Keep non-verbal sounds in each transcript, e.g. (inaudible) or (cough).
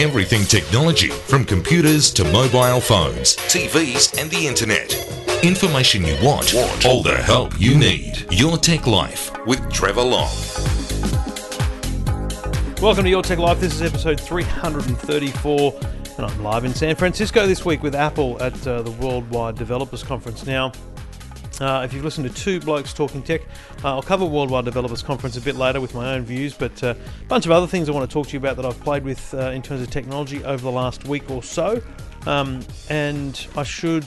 Everything technology, from computers to mobile phones, TVs, and the internet. Information you want, all the help you need. Your Tech Life with Trevor Long. Welcome to Your Tech Life. This is episode 334, and I'm live in San Francisco this week with Apple at uh, the Worldwide Developers Conference. Now, uh, if you've listened to two blokes talking tech, uh, I'll cover Worldwide Developers Conference a bit later with my own views, but uh, a bunch of other things I want to talk to you about that I've played with uh, in terms of technology over the last week or so. Um, and I should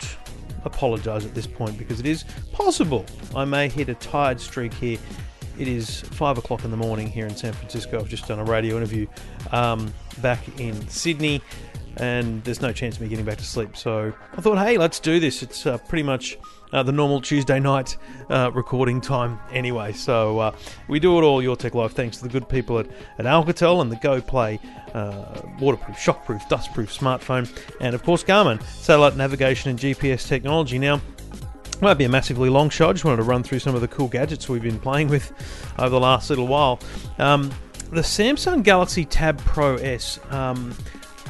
apologise at this point because it is possible I may hit a tired streak here. It is five o'clock in the morning here in San Francisco. I've just done a radio interview um, back in Sydney and there's no chance of me getting back to sleep. So I thought, hey, let's do this. It's uh, pretty much uh, the normal Tuesday night uh, recording time anyway. So uh, we do it all, Your Tech Life, thanks to the good people at, at Alcatel and the Go Play uh, waterproof, shockproof, dustproof smartphone, and of course Garmin satellite navigation and GPS technology. Now, might be a massively long show. I just wanted to run through some of the cool gadgets we've been playing with over the last little while. Um, the Samsung Galaxy Tab Pro S. Um,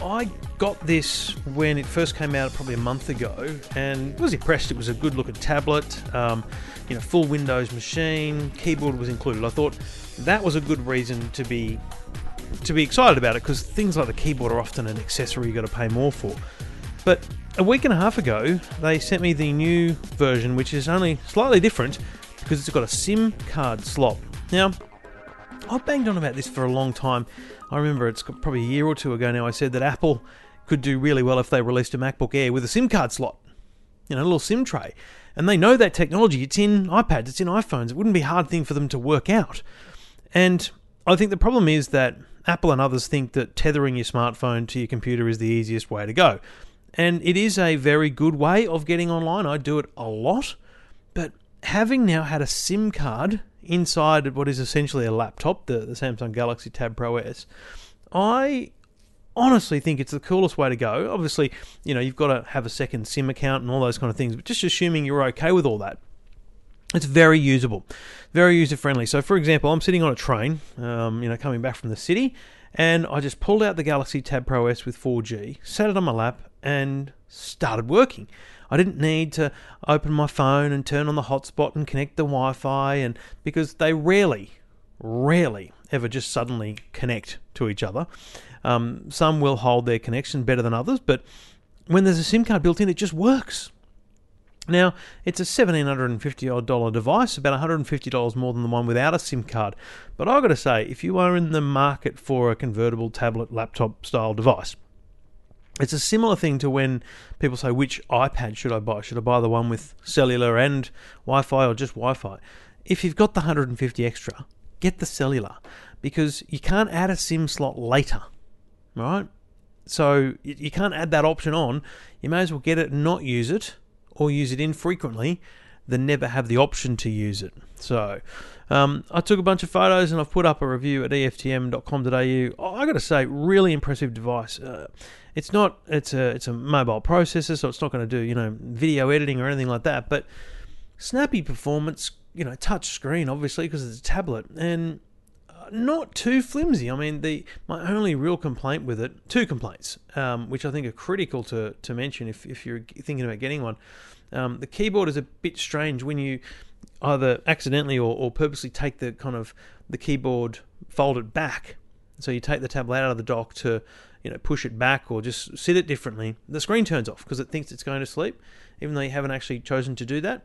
I got this when it first came out probably a month ago and was impressed. It was a good looking tablet, um, you know, full Windows machine, keyboard was included. I thought that was a good reason to be to be excited about it because things like the keyboard are often an accessory you got to pay more for. But a week and a half ago, they sent me the new version, which is only slightly different because it's got a SIM card slot. Now, I've banged on about this for a long time. I remember it's probably a year or two ago now. I said that Apple could do really well if they released a MacBook Air with a SIM card slot, you know, a little SIM tray. And they know that technology. It's in iPads, it's in iPhones. It wouldn't be a hard thing for them to work out. And I think the problem is that Apple and others think that tethering your smartphone to your computer is the easiest way to go. And it is a very good way of getting online. I do it a lot. But having now had a SIM card inside what is essentially a laptop, the, the Samsung Galaxy Tab Pro S, I honestly think it's the coolest way to go. Obviously, you know, you've got to have a second SIM account and all those kind of things, but just assuming you're okay with all that, it's very usable, very user friendly. So, for example, I'm sitting on a train, um, you know, coming back from the city, and I just pulled out the Galaxy Tab Pro S with 4G, sat it on my lap, and started working. I didn't need to open my phone and turn on the hotspot and connect the Wi Fi, and because they rarely, rarely ever just suddenly connect to each other. Um, some will hold their connection better than others, but when there's a SIM card built in, it just works. Now, it's a $1,750 odd dollar device, about $150 more than the one without a SIM card. But I've got to say, if you are in the market for a convertible tablet laptop style device, it's a similar thing to when people say, which iPad should I buy? Should I buy the one with cellular and Wi Fi or just Wi Fi? If you've got the 150 extra, get the cellular because you can't add a SIM slot later, right? So you can't add that option on. You may as well get it and not use it or use it infrequently than never have the option to use it. So um, I took a bunch of photos and I've put up a review at eftm.com.au. Oh, I got to say, really impressive device. Uh, it's not it's a it's a mobile processor, so it's not going to do you know video editing or anything like that. But snappy performance, you know, touch screen obviously because it's a tablet and uh, not too flimsy. I mean, the my only real complaint with it, two complaints, um, which I think are critical to to mention if if you're thinking about getting one. Um, the keyboard is a bit strange when you either accidentally or, or purposely take the kind of the keyboard, fold it back. So you take the tablet out of the dock to you know, push it back or just sit it differently, the screen turns off because it thinks it's going to sleep, even though you haven't actually chosen to do that.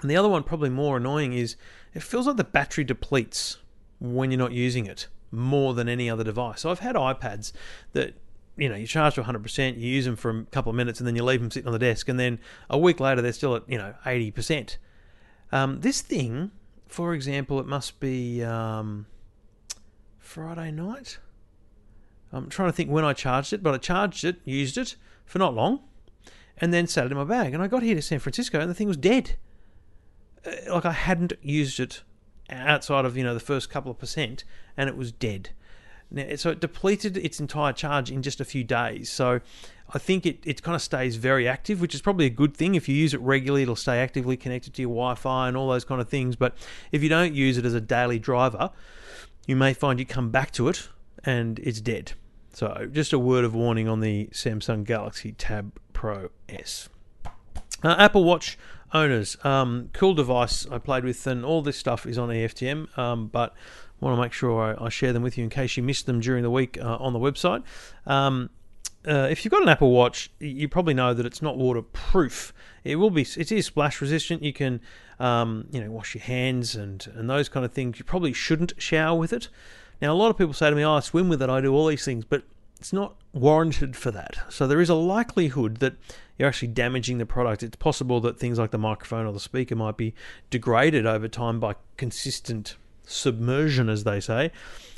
And the other one, probably more annoying, is it feels like the battery depletes when you're not using it more than any other device. So I've had iPads that you know you charge to 100%, you use them for a couple of minutes, and then you leave them sitting on the desk, and then a week later they're still at you know 80%. Um, this thing, for example, it must be um, Friday night. I'm trying to think when I charged it, but I charged it, used it for not long, and then sat it in my bag. And I got here to San Francisco, and the thing was dead. Uh, like I hadn't used it outside of you know the first couple of percent, and it was dead. Now, so it depleted its entire charge in just a few days. So I think it, it kind of stays very active, which is probably a good thing. If you use it regularly, it'll stay actively connected to your Wi Fi and all those kind of things. But if you don't use it as a daily driver, you may find you come back to it and it's dead. So, just a word of warning on the Samsung Galaxy Tab Pro S. Uh, Apple Watch owners, um, cool device I played with, and all this stuff is on EFTM, um, but want to make sure I, I, share them with you in case you missed them during the week uh, on the website. Um, uh, if you've got an Apple Watch, you probably know that it's not waterproof. It will be. It is splash resistant. You can, um, you know, wash your hands and and those kind of things. You probably shouldn't shower with it. Now, a lot of people say to me, "Oh, I swim with it. I do all these things," but it's not warranted for that. So there is a likelihood that you're actually damaging the product. It's possible that things like the microphone or the speaker might be degraded over time by consistent submersion, as they say.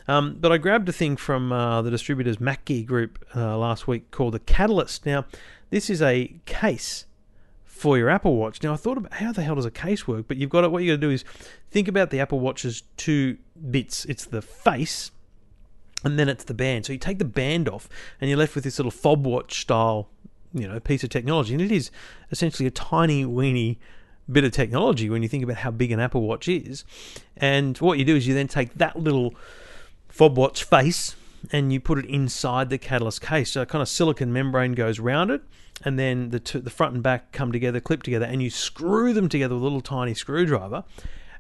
Um, but I grabbed a thing from uh, the distributors MacGear Group uh, last week called the Catalyst. Now, this is a case for your Apple Watch. Now, I thought about how the hell does a case work, but you've got to, what you got to do is think about the Apple Watch's two bits. It's the face, and then it's the band. So you take the band off, and you're left with this little fob watch style, you know, piece of technology, and it is essentially a tiny weeny bit of technology when you think about how big an Apple Watch is. And what you do is you then take that little fob watch face and you put it inside the catalyst case. So a kind of silicon membrane goes around it, and then the the front and back come together, clip together, and you screw them together with a little tiny screwdriver.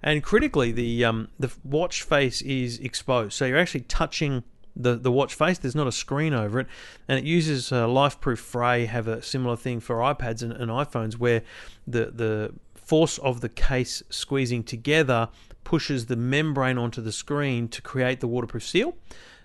And critically, the um, the watch face is exposed, so you're actually touching the, the watch face. There's not a screen over it, and it uses uh, LifeProof Fray have a similar thing for iPads and, and iPhones, where the the force of the case squeezing together pushes the membrane onto the screen to create the waterproof seal.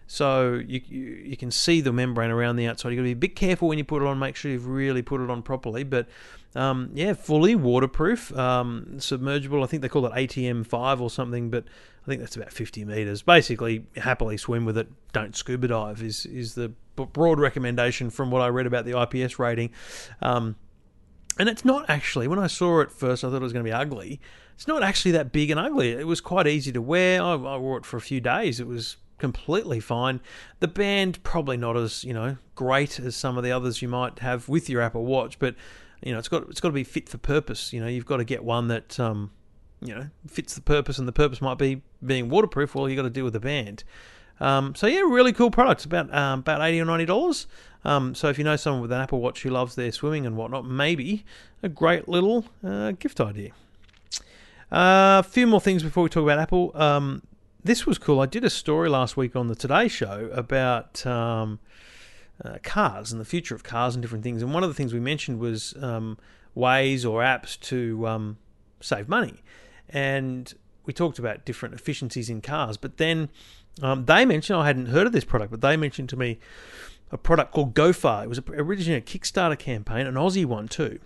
So you, you, you can see the membrane around the outside. You've got to be a bit careful when you put it on. Make sure you've really put it on properly. But um, yeah, fully waterproof, um, submergible. I think they call it ATM five or something, but I think that's about 50 meters. Basically, happily swim with it. Don't scuba dive is is the broad recommendation from what I read about the IPS rating. Um, and it's not actually, when I saw it first, I thought it was going to be ugly. It's not actually that big and ugly. It was quite easy to wear. I, I wore it for a few days. It was completely fine. The band probably not as you know great as some of the others you might have with your Apple Watch, but you know it's got it's got to be fit for purpose. You know you've got to get one that um, you know fits the purpose, and the purpose might be being waterproof. Well, you got to deal with the band. Um, so yeah, really cool products. About um, about eighty or ninety dollars. Um, so if you know someone with an Apple Watch who loves their swimming and whatnot, maybe a great little uh, gift idea. Uh, a few more things before we talk about Apple. Um, this was cool. I did a story last week on the Today Show about um, uh, cars and the future of cars and different things. And one of the things we mentioned was um, ways or apps to um, save money. And we talked about different efficiencies in cars. But then um, they mentioned, I hadn't heard of this product, but they mentioned to me a product called GoFar. It was originally a Kickstarter campaign, an Aussie one too.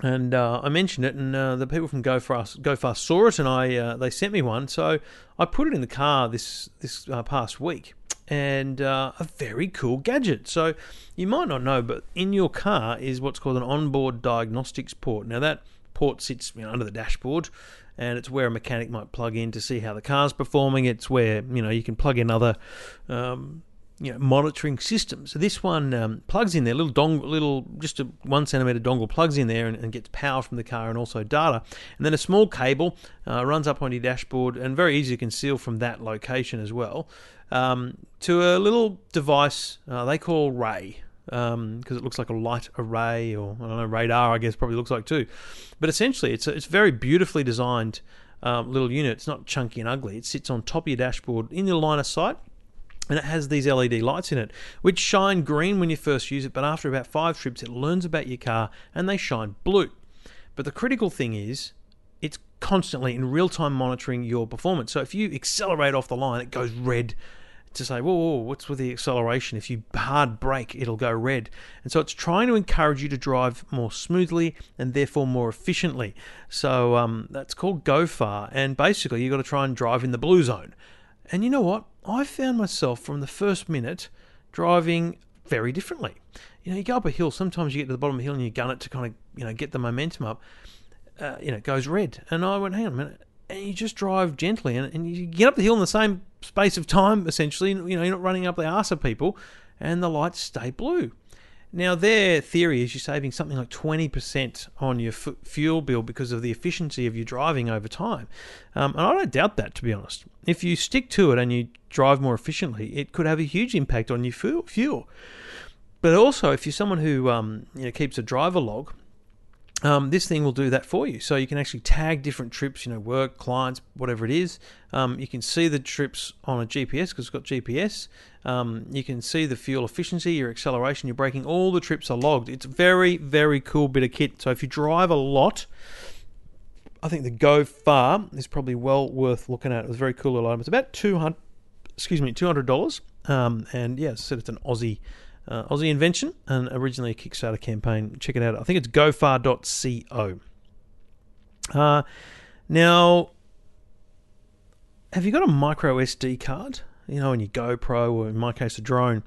And uh, I mentioned it, and uh, the people from GoFar, GoFar saw it, and I uh, they sent me one. So I put it in the car this this uh, past week, and uh, a very cool gadget. So you might not know, but in your car is what's called an onboard diagnostics port. Now that port sits you know, under the dashboard, and it's where a mechanic might plug in to see how the car's performing. It's where you know you can plug in other um, you know, monitoring system. So this one um, plugs in there, little dongle, little just a one centimeter dongle plugs in there and, and, gets power from the car and also data. And then a small cable uh, runs up on your dashboard and very easy to conceal from that location as well um, to a little device uh, they call Ray because um, it looks like a light array or I don't know radar. I guess probably looks like too. But essentially, it's a, it's very beautifully designed um, little unit. It's not chunky and ugly. It sits on top of your dashboard in your line of sight and it has these LED lights in it, which shine green when you first use it, but after about five trips, it learns about your car and they shine blue. But the critical thing is, it's constantly in real time monitoring your performance. So if you accelerate off the line, it goes red to say, whoa, whoa, what's with the acceleration? If you hard brake, it'll go red. And so it's trying to encourage you to drive more smoothly and therefore more efficiently. So um, that's called GoFar. And basically, you've got to try and drive in the blue zone. And you know what? I found myself from the first minute driving very differently. You know, you go up a hill, sometimes you get to the bottom of the hill and you gun it to kind of, you know, get the momentum up. Uh, you know, it goes red. And I went, hang on a minute. And you just drive gently and, and you get up the hill in the same space of time, essentially. You know, you're not running up the arse of people and the lights stay blue. Now, their theory is you're saving something like 20% on your f- fuel bill because of the efficiency of your driving over time. Um, and I don't doubt that, to be honest. If you stick to it and you drive more efficiently, it could have a huge impact on your fuel. But also, if you're someone who um, you know, keeps a driver log, um, this thing will do that for you. So you can actually tag different trips, you know, work, clients, whatever it is. Um, you can see the trips on a GPS because it's got GPS. Um, you can see the fuel efficiency, your acceleration, your braking. All the trips are logged. It's a very, very cool bit of kit. So if you drive a lot, I think the GoFar is probably well worth looking at. It was a very cool little item. It's about two hundred, excuse me, two hundred dollars. Um, and yeah, I it's an Aussie uh, Aussie invention and originally a Kickstarter campaign. Check it out. I think it's gofar.co. Uh, now, have you got a micro SD card? You know, in your GoPro or in my case, a drone.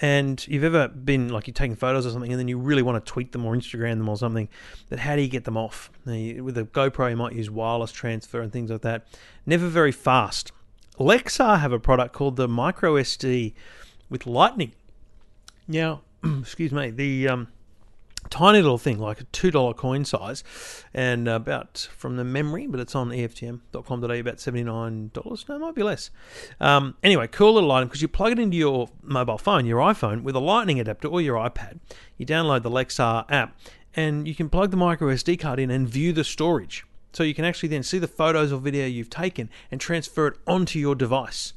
And you've ever been like you're taking photos or something, and then you really want to tweet them or Instagram them or something. But how do you get them off? You, with a GoPro, you might use wireless transfer and things like that. Never very fast. Lexar have a product called the Micro SD with Lightning now, (clears throat) excuse me, the um, tiny little thing, like a $2 coin size, and about from the memory, but it's on EFTM.com.au, about $79. No, it might be less. Um, anyway, cool little item because you plug it into your mobile phone, your iPhone, with a lightning adapter or your iPad. You download the Lexar app and you can plug the micro SD card in and view the storage. So you can actually then see the photos or video you've taken and transfer it onto your device.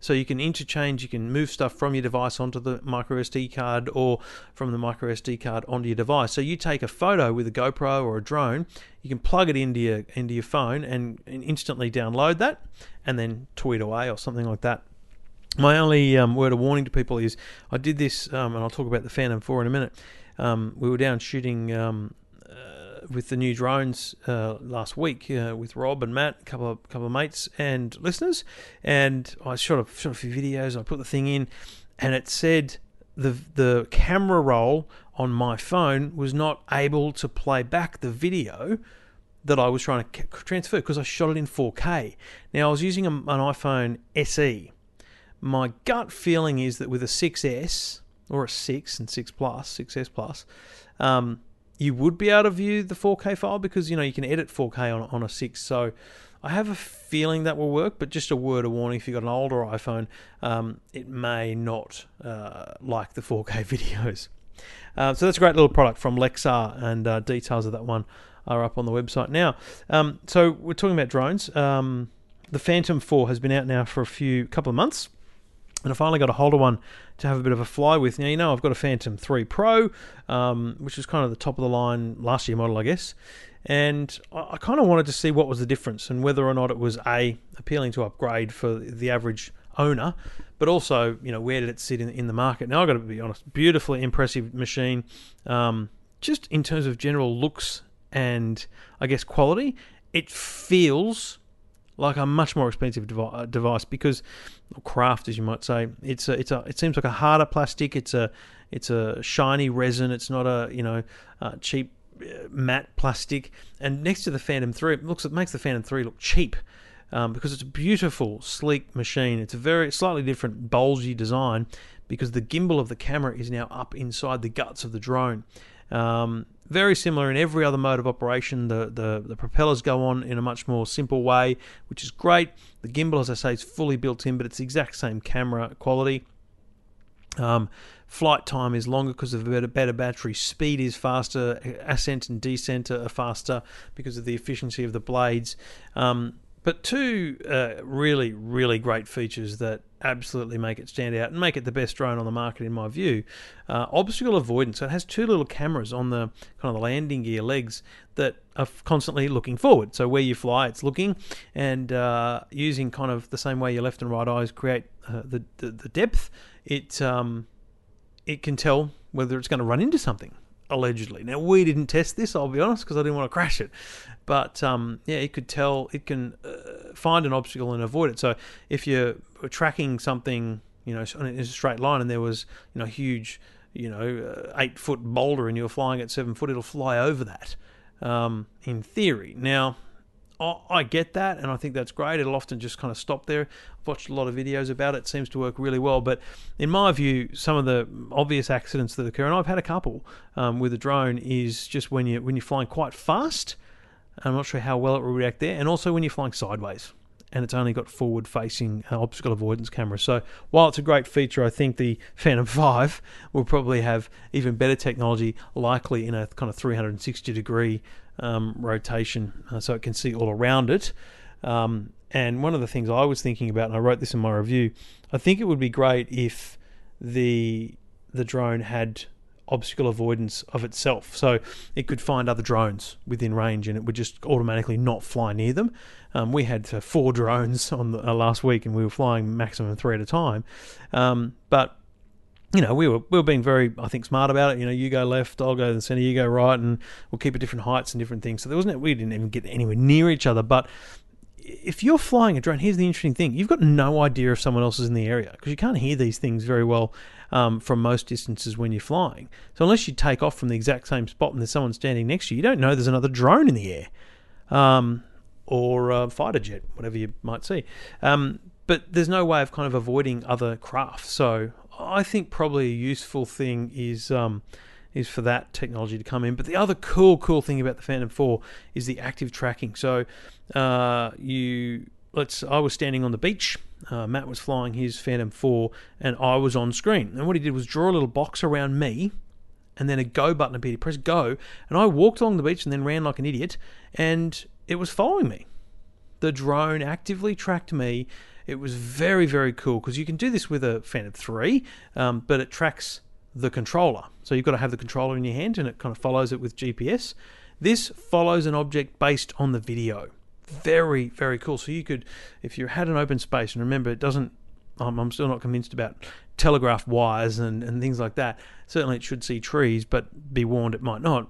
So you can interchange, you can move stuff from your device onto the micro SD card or from the micro SD card onto your device. So you take a photo with a GoPro or a drone, you can plug it into your into your phone and, and instantly download that and then tweet away or something like that. My only um, word of warning to people is I did this, um, and I'll talk about the Phantom 4 in a minute. Um, we were down shooting um, with the new drones uh, last week uh, with Rob and Matt, a couple of couple of mates and listeners, and I shot a shot a few videos. I put the thing in, and it said the the camera roll on my phone was not able to play back the video that I was trying to transfer because I shot it in 4K. Now I was using an iPhone SE. My gut feeling is that with a 6S or a 6 and 6 Plus, 6S Plus, um, you would be able to view the 4K file because you know you can edit 4K on on a six. So I have a feeling that will work, but just a word of warning: if you've got an older iPhone, um, it may not uh, like the 4K (laughs) videos. Uh, so that's a great little product from Lexar, and uh, details of that one are up on the website now. Um, so we're talking about drones. Um, the Phantom 4 has been out now for a few couple of months and I finally got a hold of one to have a bit of a fly with. Now, you know, I've got a Phantom 3 Pro, um, which is kind of the top of the line last year model, I guess. And I, I kind of wanted to see what was the difference and whether or not it was A, appealing to upgrade for the average owner, but also, you know, where did it sit in, in the market? Now, I've got to be honest, beautifully impressive machine. Um, just in terms of general looks and, I guess, quality, it feels like a much more expensive devi- uh, device because craft, as you might say, it's a, it's a, it seems like a harder plastic. It's a it's a shiny resin. It's not a you know uh, cheap uh, matte plastic. And next to the Phantom Three, it looks it makes the Phantom Three look cheap. Um, because it's a beautiful, sleek machine. It's a very slightly different, bulgy design because the gimbal of the camera is now up inside the guts of the drone. Um, very similar in every other mode of operation. The, the, the propellers go on in a much more simple way, which is great. The gimbal, as I say, is fully built in, but it's the exact same camera quality. Um, flight time is longer because of better, better battery. Speed is faster. Ascent and descent are faster because of the efficiency of the blades. Um, but two uh, really, really great features that absolutely make it stand out and make it the best drone on the market in my view. Uh, obstacle avoidance. So it has two little cameras on the kind of the landing gear legs that are constantly looking forward. So where you fly, it's looking, and uh, using kind of the same way your left and right eyes create uh, the, the, the depth. It um, it can tell whether it's going to run into something allegedly. Now we didn't test this, I'll be honest, because I didn't want to crash it. But um, yeah, it could tell, it can uh, find an obstacle and avoid it. So if you're tracking something, you know, in a straight line, and there was, you know, huge, you know, uh, eight foot boulder, and you're flying at seven foot, it'll fly over that. Um, in theory, now I, get that, and I think that's great. It'll often just kind of stop there. I've watched a lot of videos about it. it. Seems to work really well. But in my view, some of the obvious accidents that occur, and I've had a couple um, with a drone, is just when you when you're flying quite fast. I'm not sure how well it will react there, and also when you're flying sideways and it's only got forward facing uh, obstacle avoidance camera. So while it's a great feature, I think the (laughs) Phantom 5 will probably have even better technology, likely in a kind of 360 degree um, rotation, uh, so it can see all around it. Um, and one of the things I was thinking about, and I wrote this in my review, I think it would be great if the the drone had obstacle avoidance of itself. So it could find other drones within range and it would just automatically not fly near them. Um, we had four (laughs) drones on the, uh, last week and we were flying maximum three at a time. Um, but you know, we were we were being very, I think, smart about it. You know, you go left, I'll go to the center, you go right, and we'll keep at different heights and different things. So there wasn't we didn't even get anywhere near each other. But if you're flying a drone, here's the interesting thing: you've got no idea if someone else is in the area because you can't hear these things very well um, from most distances when you're flying. So unless you take off from the exact same spot and there's someone standing next to you, you don't know there's another drone in the air. Um, or a fighter jet, whatever you might see. Um, but there's no way of kind of avoiding other craft. So I think probably a useful thing is um, is for that technology to come in. But the other cool, cool thing about the Phantom 4 is the active tracking. So uh, you let's I was standing on the beach. Uh, Matt was flying his Phantom 4, and I was on screen. And what he did was draw a little box around me, and then a go button appeared. He pressed go, and I walked along the beach and then ran like an idiot, and it was following me. The drone actively tracked me. It was very, very cool because you can do this with a Phantom 3, um, but it tracks the controller. So you've got to have the controller in your hand and it kind of follows it with GPS. This follows an object based on the video very, very cool. So you could, if you had an open space, and remember, it doesn't, I'm, I'm still not convinced about telegraph wires and, and things like that. Certainly it should see trees, but be warned it might not.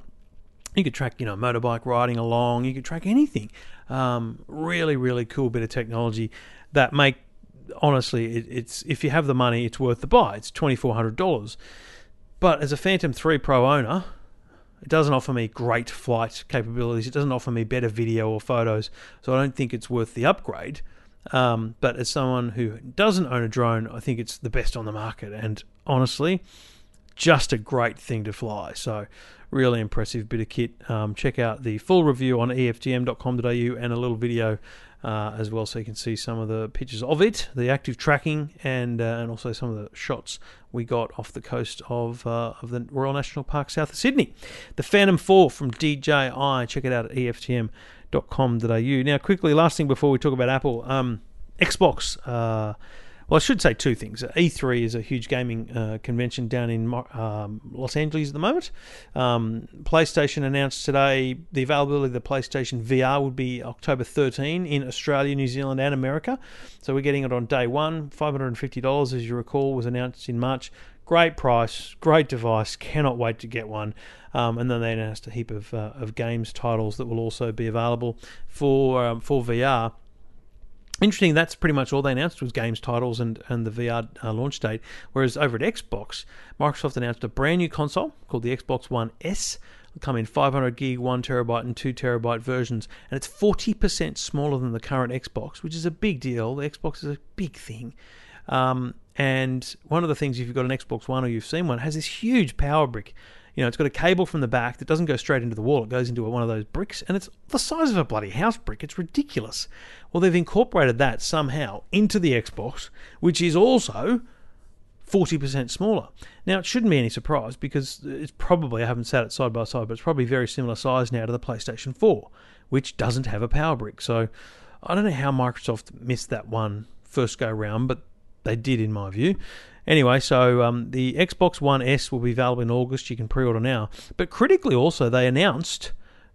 You could track, you know, motorbike riding along. You could track anything. Um, really, really cool bit of technology that make honestly, it, it's if you have the money, it's worth the buy. It's twenty four hundred dollars. But as a Phantom Three Pro owner, it doesn't offer me great flight capabilities. It doesn't offer me better video or photos. So I don't think it's worth the upgrade. Um, but as someone who doesn't own a drone, I think it's the best on the market. And honestly, just a great thing to fly. So, really impressive bit of kit. Um, check out the full review on eftm.com.au and a little video uh, as well, so you can see some of the pictures of it, the active tracking, and uh, and also some of the shots we got off the coast of uh, of the Royal National Park south of Sydney. The Phantom 4 from DJI. Check it out at eftm.com.au. Now, quickly, last thing before we talk about Apple, um, Xbox uh, well, I should say two things. E3 is a huge gaming uh, convention down in um, Los Angeles at the moment. Um, PlayStation announced today the availability of the PlayStation VR would be October 13 in Australia, New Zealand, and America. So we're getting it on day one. $550, as you recall, was announced in March. Great price, great device. Cannot wait to get one. Um, and then they announced a heap of, uh, of games titles that will also be available for um, for VR. Interesting, that's pretty much all they announced was games titles and, and the VR uh, launch date. Whereas over at Xbox, Microsoft announced a brand new console called the Xbox One S. It'll come in 500 gig, 1 terabyte, and 2 terabyte versions, and it's 40% smaller than the current Xbox, which is a big deal. The Xbox is a big thing. Um, and one of the things, if you've got an Xbox One or you've seen one, has this huge power brick you know, it's got a cable from the back that doesn't go straight into the wall. It goes into one of those bricks, and it's the size of a bloody house brick. It's ridiculous. Well, they've incorporated that somehow into the Xbox, which is also 40% smaller. Now, it shouldn't be any surprise because it's probably, I haven't sat it side by side, but it's probably very similar size now to the PlayStation 4, which doesn't have a power brick. So I don't know how Microsoft missed that one first go round, but they did, in my view. Anyway, so um, the Xbox One S will be available in August. You can pre order now. But critically, also, they announced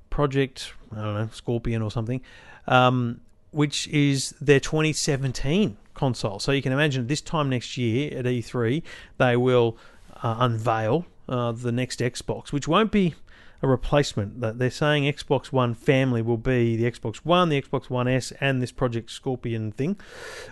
Project, I don't know, Scorpion or something, um, which is their 2017 console. So you can imagine this time next year at E3, they will uh, unveil uh, the next Xbox, which won't be a replacement. That they're saying Xbox One family will be the Xbox One, the Xbox One S, and this Project Scorpion thing.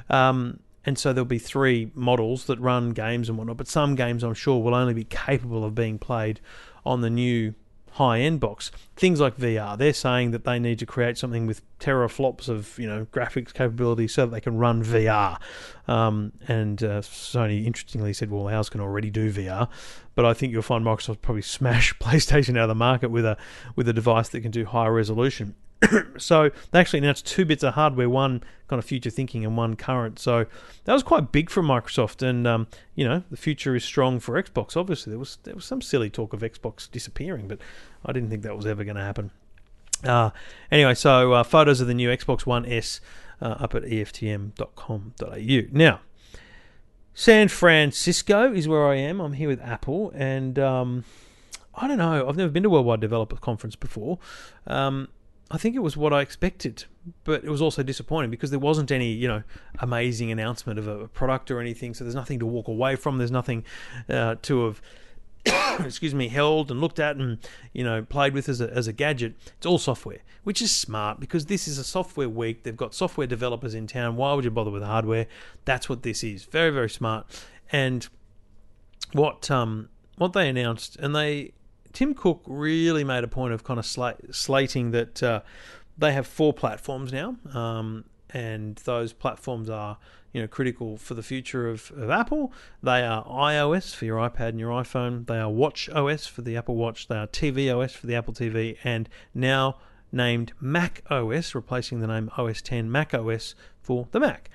Um, and so there'll be three models that run games and whatnot. But some games, I'm sure, will only be capable of being played on the new high end box. Things like VR, they're saying that they need to create something with teraflops of you know graphics capability so that they can run VR. Um, and uh, Sony interestingly said, well, ours can already do VR, but I think you'll find Microsoft probably (laughs) smash PlayStation out of the market with a with a device that can do higher resolution. (coughs) so they actually announced two bits of hardware, one kind of future thinking and one current. So that was quite big for Microsoft, and um, you know the future is strong for Xbox. Obviously, there was there was some silly talk of Xbox disappearing, but I didn't think that was ever going to happen. Uh, anyway, so uh, photos of the new Xbox One S uh, up at eftm.com.au. Now, San Francisco is where I am. I'm here with Apple, and um, I don't know. I've never been to Worldwide Developer Conference before. Um, I think it was what I expected, but it was also disappointing because there wasn't any, you know, amazing announcement of a product or anything. So there's nothing to walk away from. There's nothing uh, to have, (coughs) excuse me, held and looked at and you know played with as a, as a gadget. It's all software, which is smart because this is a software week. They've got software developers in town. Why would you bother with hardware? That's what this is. Very very smart. And what um what they announced, and they Tim Cook really made a point of kind of sla- slating that uh, they have four platforms now, um, and those platforms are you know critical for the future of, of Apple. They are iOS for your iPad and your iPhone. They are watchOS for the Apple Watch. They are tvOS for the Apple TV, and now named Mac OS, replacing the name OS X Mac OS for the Mac.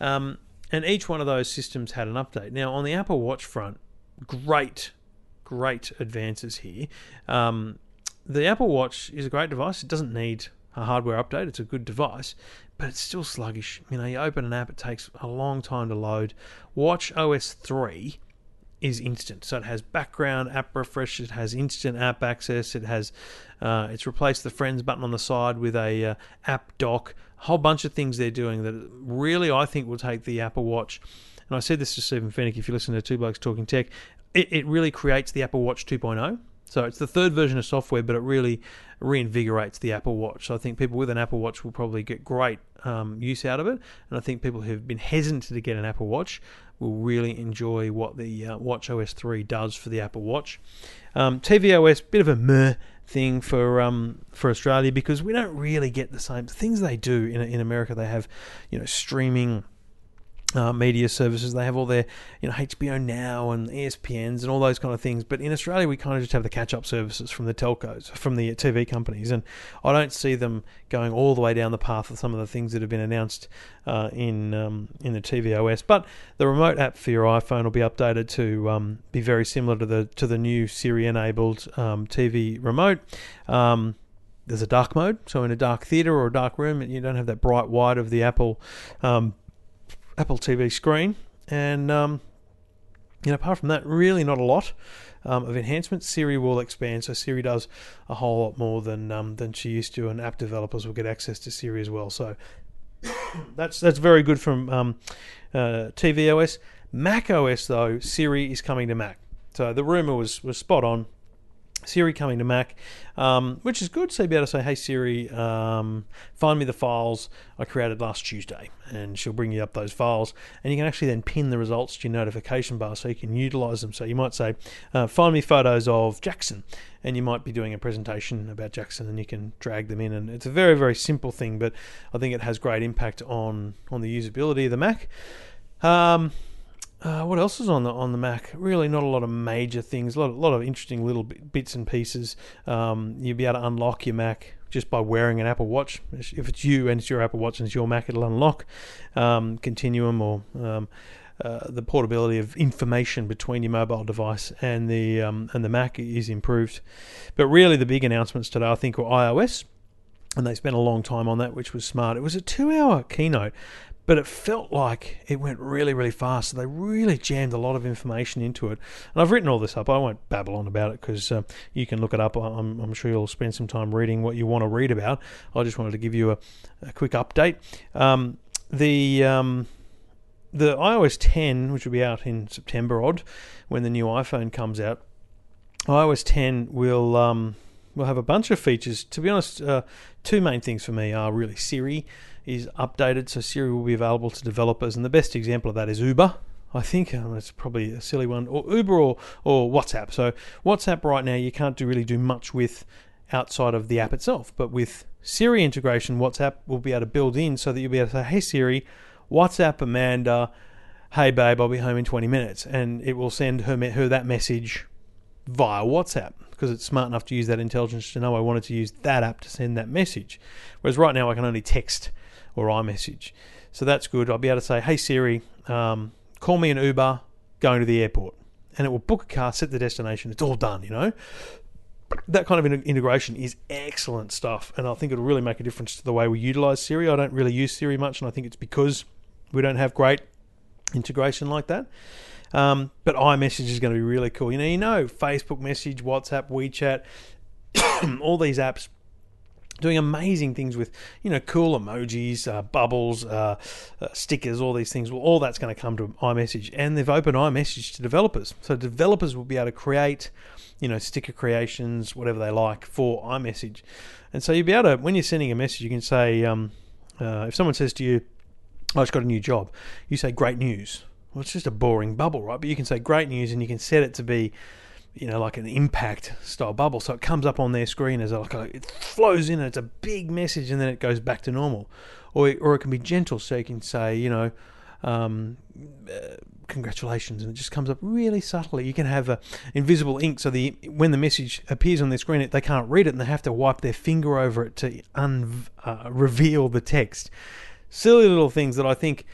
Um, and each one of those systems had an update. Now on the Apple Watch front, great great advances here. Um, the Apple Watch is a great device. It doesn't need a hardware update. It's a good device, but it's still sluggish. You know, you open an app, it takes a long time to load. watchOS 3 is instant. So it has background app refresh, it has instant app access, it has uh, it's replaced the friends button on the side with a uh, app dock. A whole bunch of things they're doing that really I think will take the Apple Watch. And I said this to Stephen Fenech if you listen to Two Blokes Talking Tech it, it really creates the Apple Watch 2.0. So it's the third version of software, but it really reinvigorates the Apple Watch. So I think people with an Apple Watch will probably get great um, use out of it, and I think people who've been hesitant to get an Apple Watch will really enjoy what the uh, watchOS 3 does for the Apple Watch. Um, tvOS, bit of a meh thing for um, for Australia because we don't really get the same things they do in in America. They have you know streaming uh, media services. They have all their, you know, HBO Now and ESPNs and all those kind of things. But in Australia, we kind of just have the catch-up services from the telcos, from the TV companies, and I don't see them going all the way down the path of some of the things that have been announced uh, in um, in the tvOS. But the remote app for your iPhone will be updated to um, be very similar to the to the new Siri-enabled um, TV remote. Um, there's a dark mode, so in a dark theater or a dark room, you don't have that bright white of the Apple um, Apple TV screen. And, um, you know, apart from that, really not a lot um, of enhancements. Siri will expand, so Siri does a whole lot more than um, than she used to, and app developers will get access to Siri as well. So (coughs) that's that's very good from um, uh, tvOS. Mac OS though, Siri is coming to Mac. So the rumor was was spot on. Siri coming to Mac, um, which is good. So you'll be able to say, "Hey Siri, um, find me the files I created last Tuesday," and she'll bring you up those files. And you can actually then pin the results to your notification bar, so you can utilize them. So you might say, uh, "Find me photos of Jackson," and you might be doing a presentation about Jackson, and you can drag them in. And it's a very very simple thing, but I think it has great impact on on the usability of the Mac. Um, uh, what else is on the on the Mac? Really, not a lot of major things. A lot, a lot of interesting little bits and pieces. Um, you'll be able to unlock your Mac just by wearing an Apple Watch. If it's you and it's your Apple Watch and it's your Mac, it'll unlock um, Continuum or um, uh, the portability of information between your mobile device and the um, and the Mac is improved. But really, the big announcements today, I think, were iOS and they spent a long time on that, which was smart. It was a two-hour keynote, but it felt like it went really, really fast. So they really jammed a lot of information into it. And I've written all this up. I won't babble on about it because uh, you can look it up. I'm, I'm, sure you'll spend some time reading what you want to read about. I just wanted to give you a, a quick update. Um, the um, the iOS 10, which will be out in September, odd when the new iPhone comes out. iOS 10 will um, will have a bunch of features. To be honest, uh, two main things for me are really Siri is updated, so Siri will be available to developers, and the best example of that is Uber. I think um, it's probably a silly one, or Uber or, or WhatsApp. So WhatsApp right now you can't do really do much with outside of the app itself, but with Siri integration, WhatsApp will be able to build in so that you'll be able to say, "Hey Siri, WhatsApp Amanda, hey babe, I'll be home in 20 minutes," and it will send her her that message via WhatsApp because it's smart enough to use that intelligence to know I wanted to use that app to send that message. Whereas right now I can only text or iMessage. So that's good. I'll be able to say, hey Siri, um, call me an Uber going to the airport. And it will book a car, set the destination. It's all done, you know? That kind of integration is excellent stuff. And I think it'll really make a difference to the way we utilize Siri. I don't really use Siri much, and I think it's because we don't have great integration like that. Um, but iMessage is going to be really cool. You know, you know, Facebook Message, WhatsApp, WeChat, (coughs) all these apps doing amazing things with you know cool emojis, uh, bubbles, uh, uh, stickers, all these things. Well, all that's going to come to iMessage, and they've opened iMessage to developers, so developers will be able to create you know sticker creations, whatever they like for iMessage, and so you'll be able to when you're sending a message, you can say um, uh, if someone says to you, "I just got a new job," you say "Great news." Well, it's just a boring bubble, right? But you can say "Great news," and you can set it to be you know, like an impact style bubble. So it comes up on their screen as like a, it flows in, and it's a big message, and then it goes back to normal. Or it, or it can be gentle, so you can say, you know, um, uh, congratulations, and it just comes up really subtly. You can have a invisible ink, so the when the message appears on their screen, they can't read it, and they have to wipe their finger over it to un, uh, reveal the text. Silly little things that I think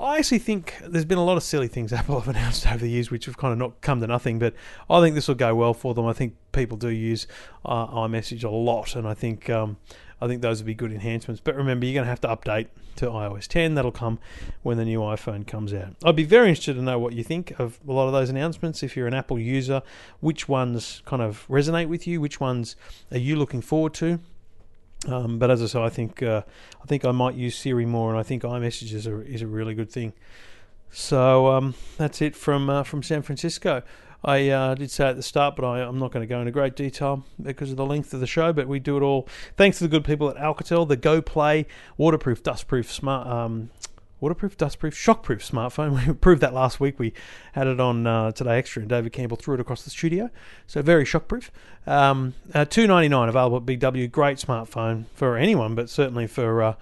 I actually think there's been a lot of silly things (laughs) Apple have announced over the years, which have kind of not come to nothing. But I think this will go well for them. I think people do use uh, iMessage a lot, and I think um, I think those would be good enhancements. But remember, you're going to have to update to iOS 10. That'll come when the new iPhone comes out. I'd be very interested to know what you think of a lot of those announcements. If you're an Apple user, which ones kind of resonate with you? Which ones are you looking forward to? Um, but as I say, I think uh, I think I might use Siri more, and I think iMessage is a, is a really good thing. So um, that's it from uh, from San Francisco. I uh, did say at the start, but I, am not going to go into great detail because of the length of the show. But we do it all thanks to the good people at Alcatel, the Go Play waterproof, dustproof smart um, waterproof, dustproof, shockproof smartphone. (laughs) We proved that last week. We had it on uh, Today Extra, and David Campbell threw it across the studio. So very shockproof. Um, uh, Two ninety nine available at Big W. Great smartphone for anyone, but certainly for uh,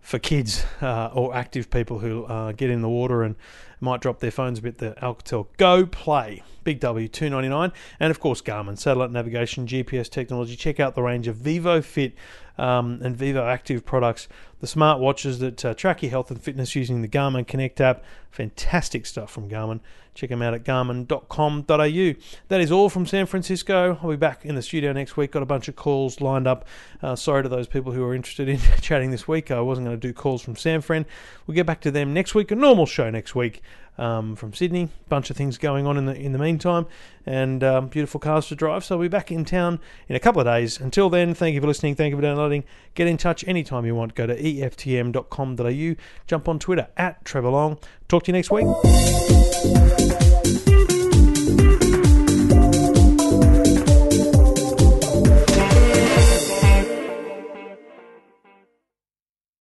for kids uh, or active people who uh, get in the water and might drop their phones a bit. The Alcatel Go Play Big W two ninety nine, and of course Garmin satellite navigation, GPS technology. Check out the range of Vivofit um, and Vivoactive products, the smart watches that uh, track your health and fitness using the Garmin Connect app. Fantastic stuff from Garmin. Check them out at garmin.com.au. That is all from San Francisco. I'll be back in the studio next week. Got a bunch of calls lined up. Uh, sorry to those people who are interested in (laughs) chatting this week. I wasn't going to do calls from San Fran. We'll get back to them next week. A normal show next week um, from Sydney. Bunch of things going on in the in the meantime, and um, beautiful cars to drive. So I'll be back in town in a couple of days. Until then, thank you for listening. Thank you for downloading. Get in touch anytime you want. Go to eftm.com.au. Jump on Twitter at Trevor Long. Talk to you next week.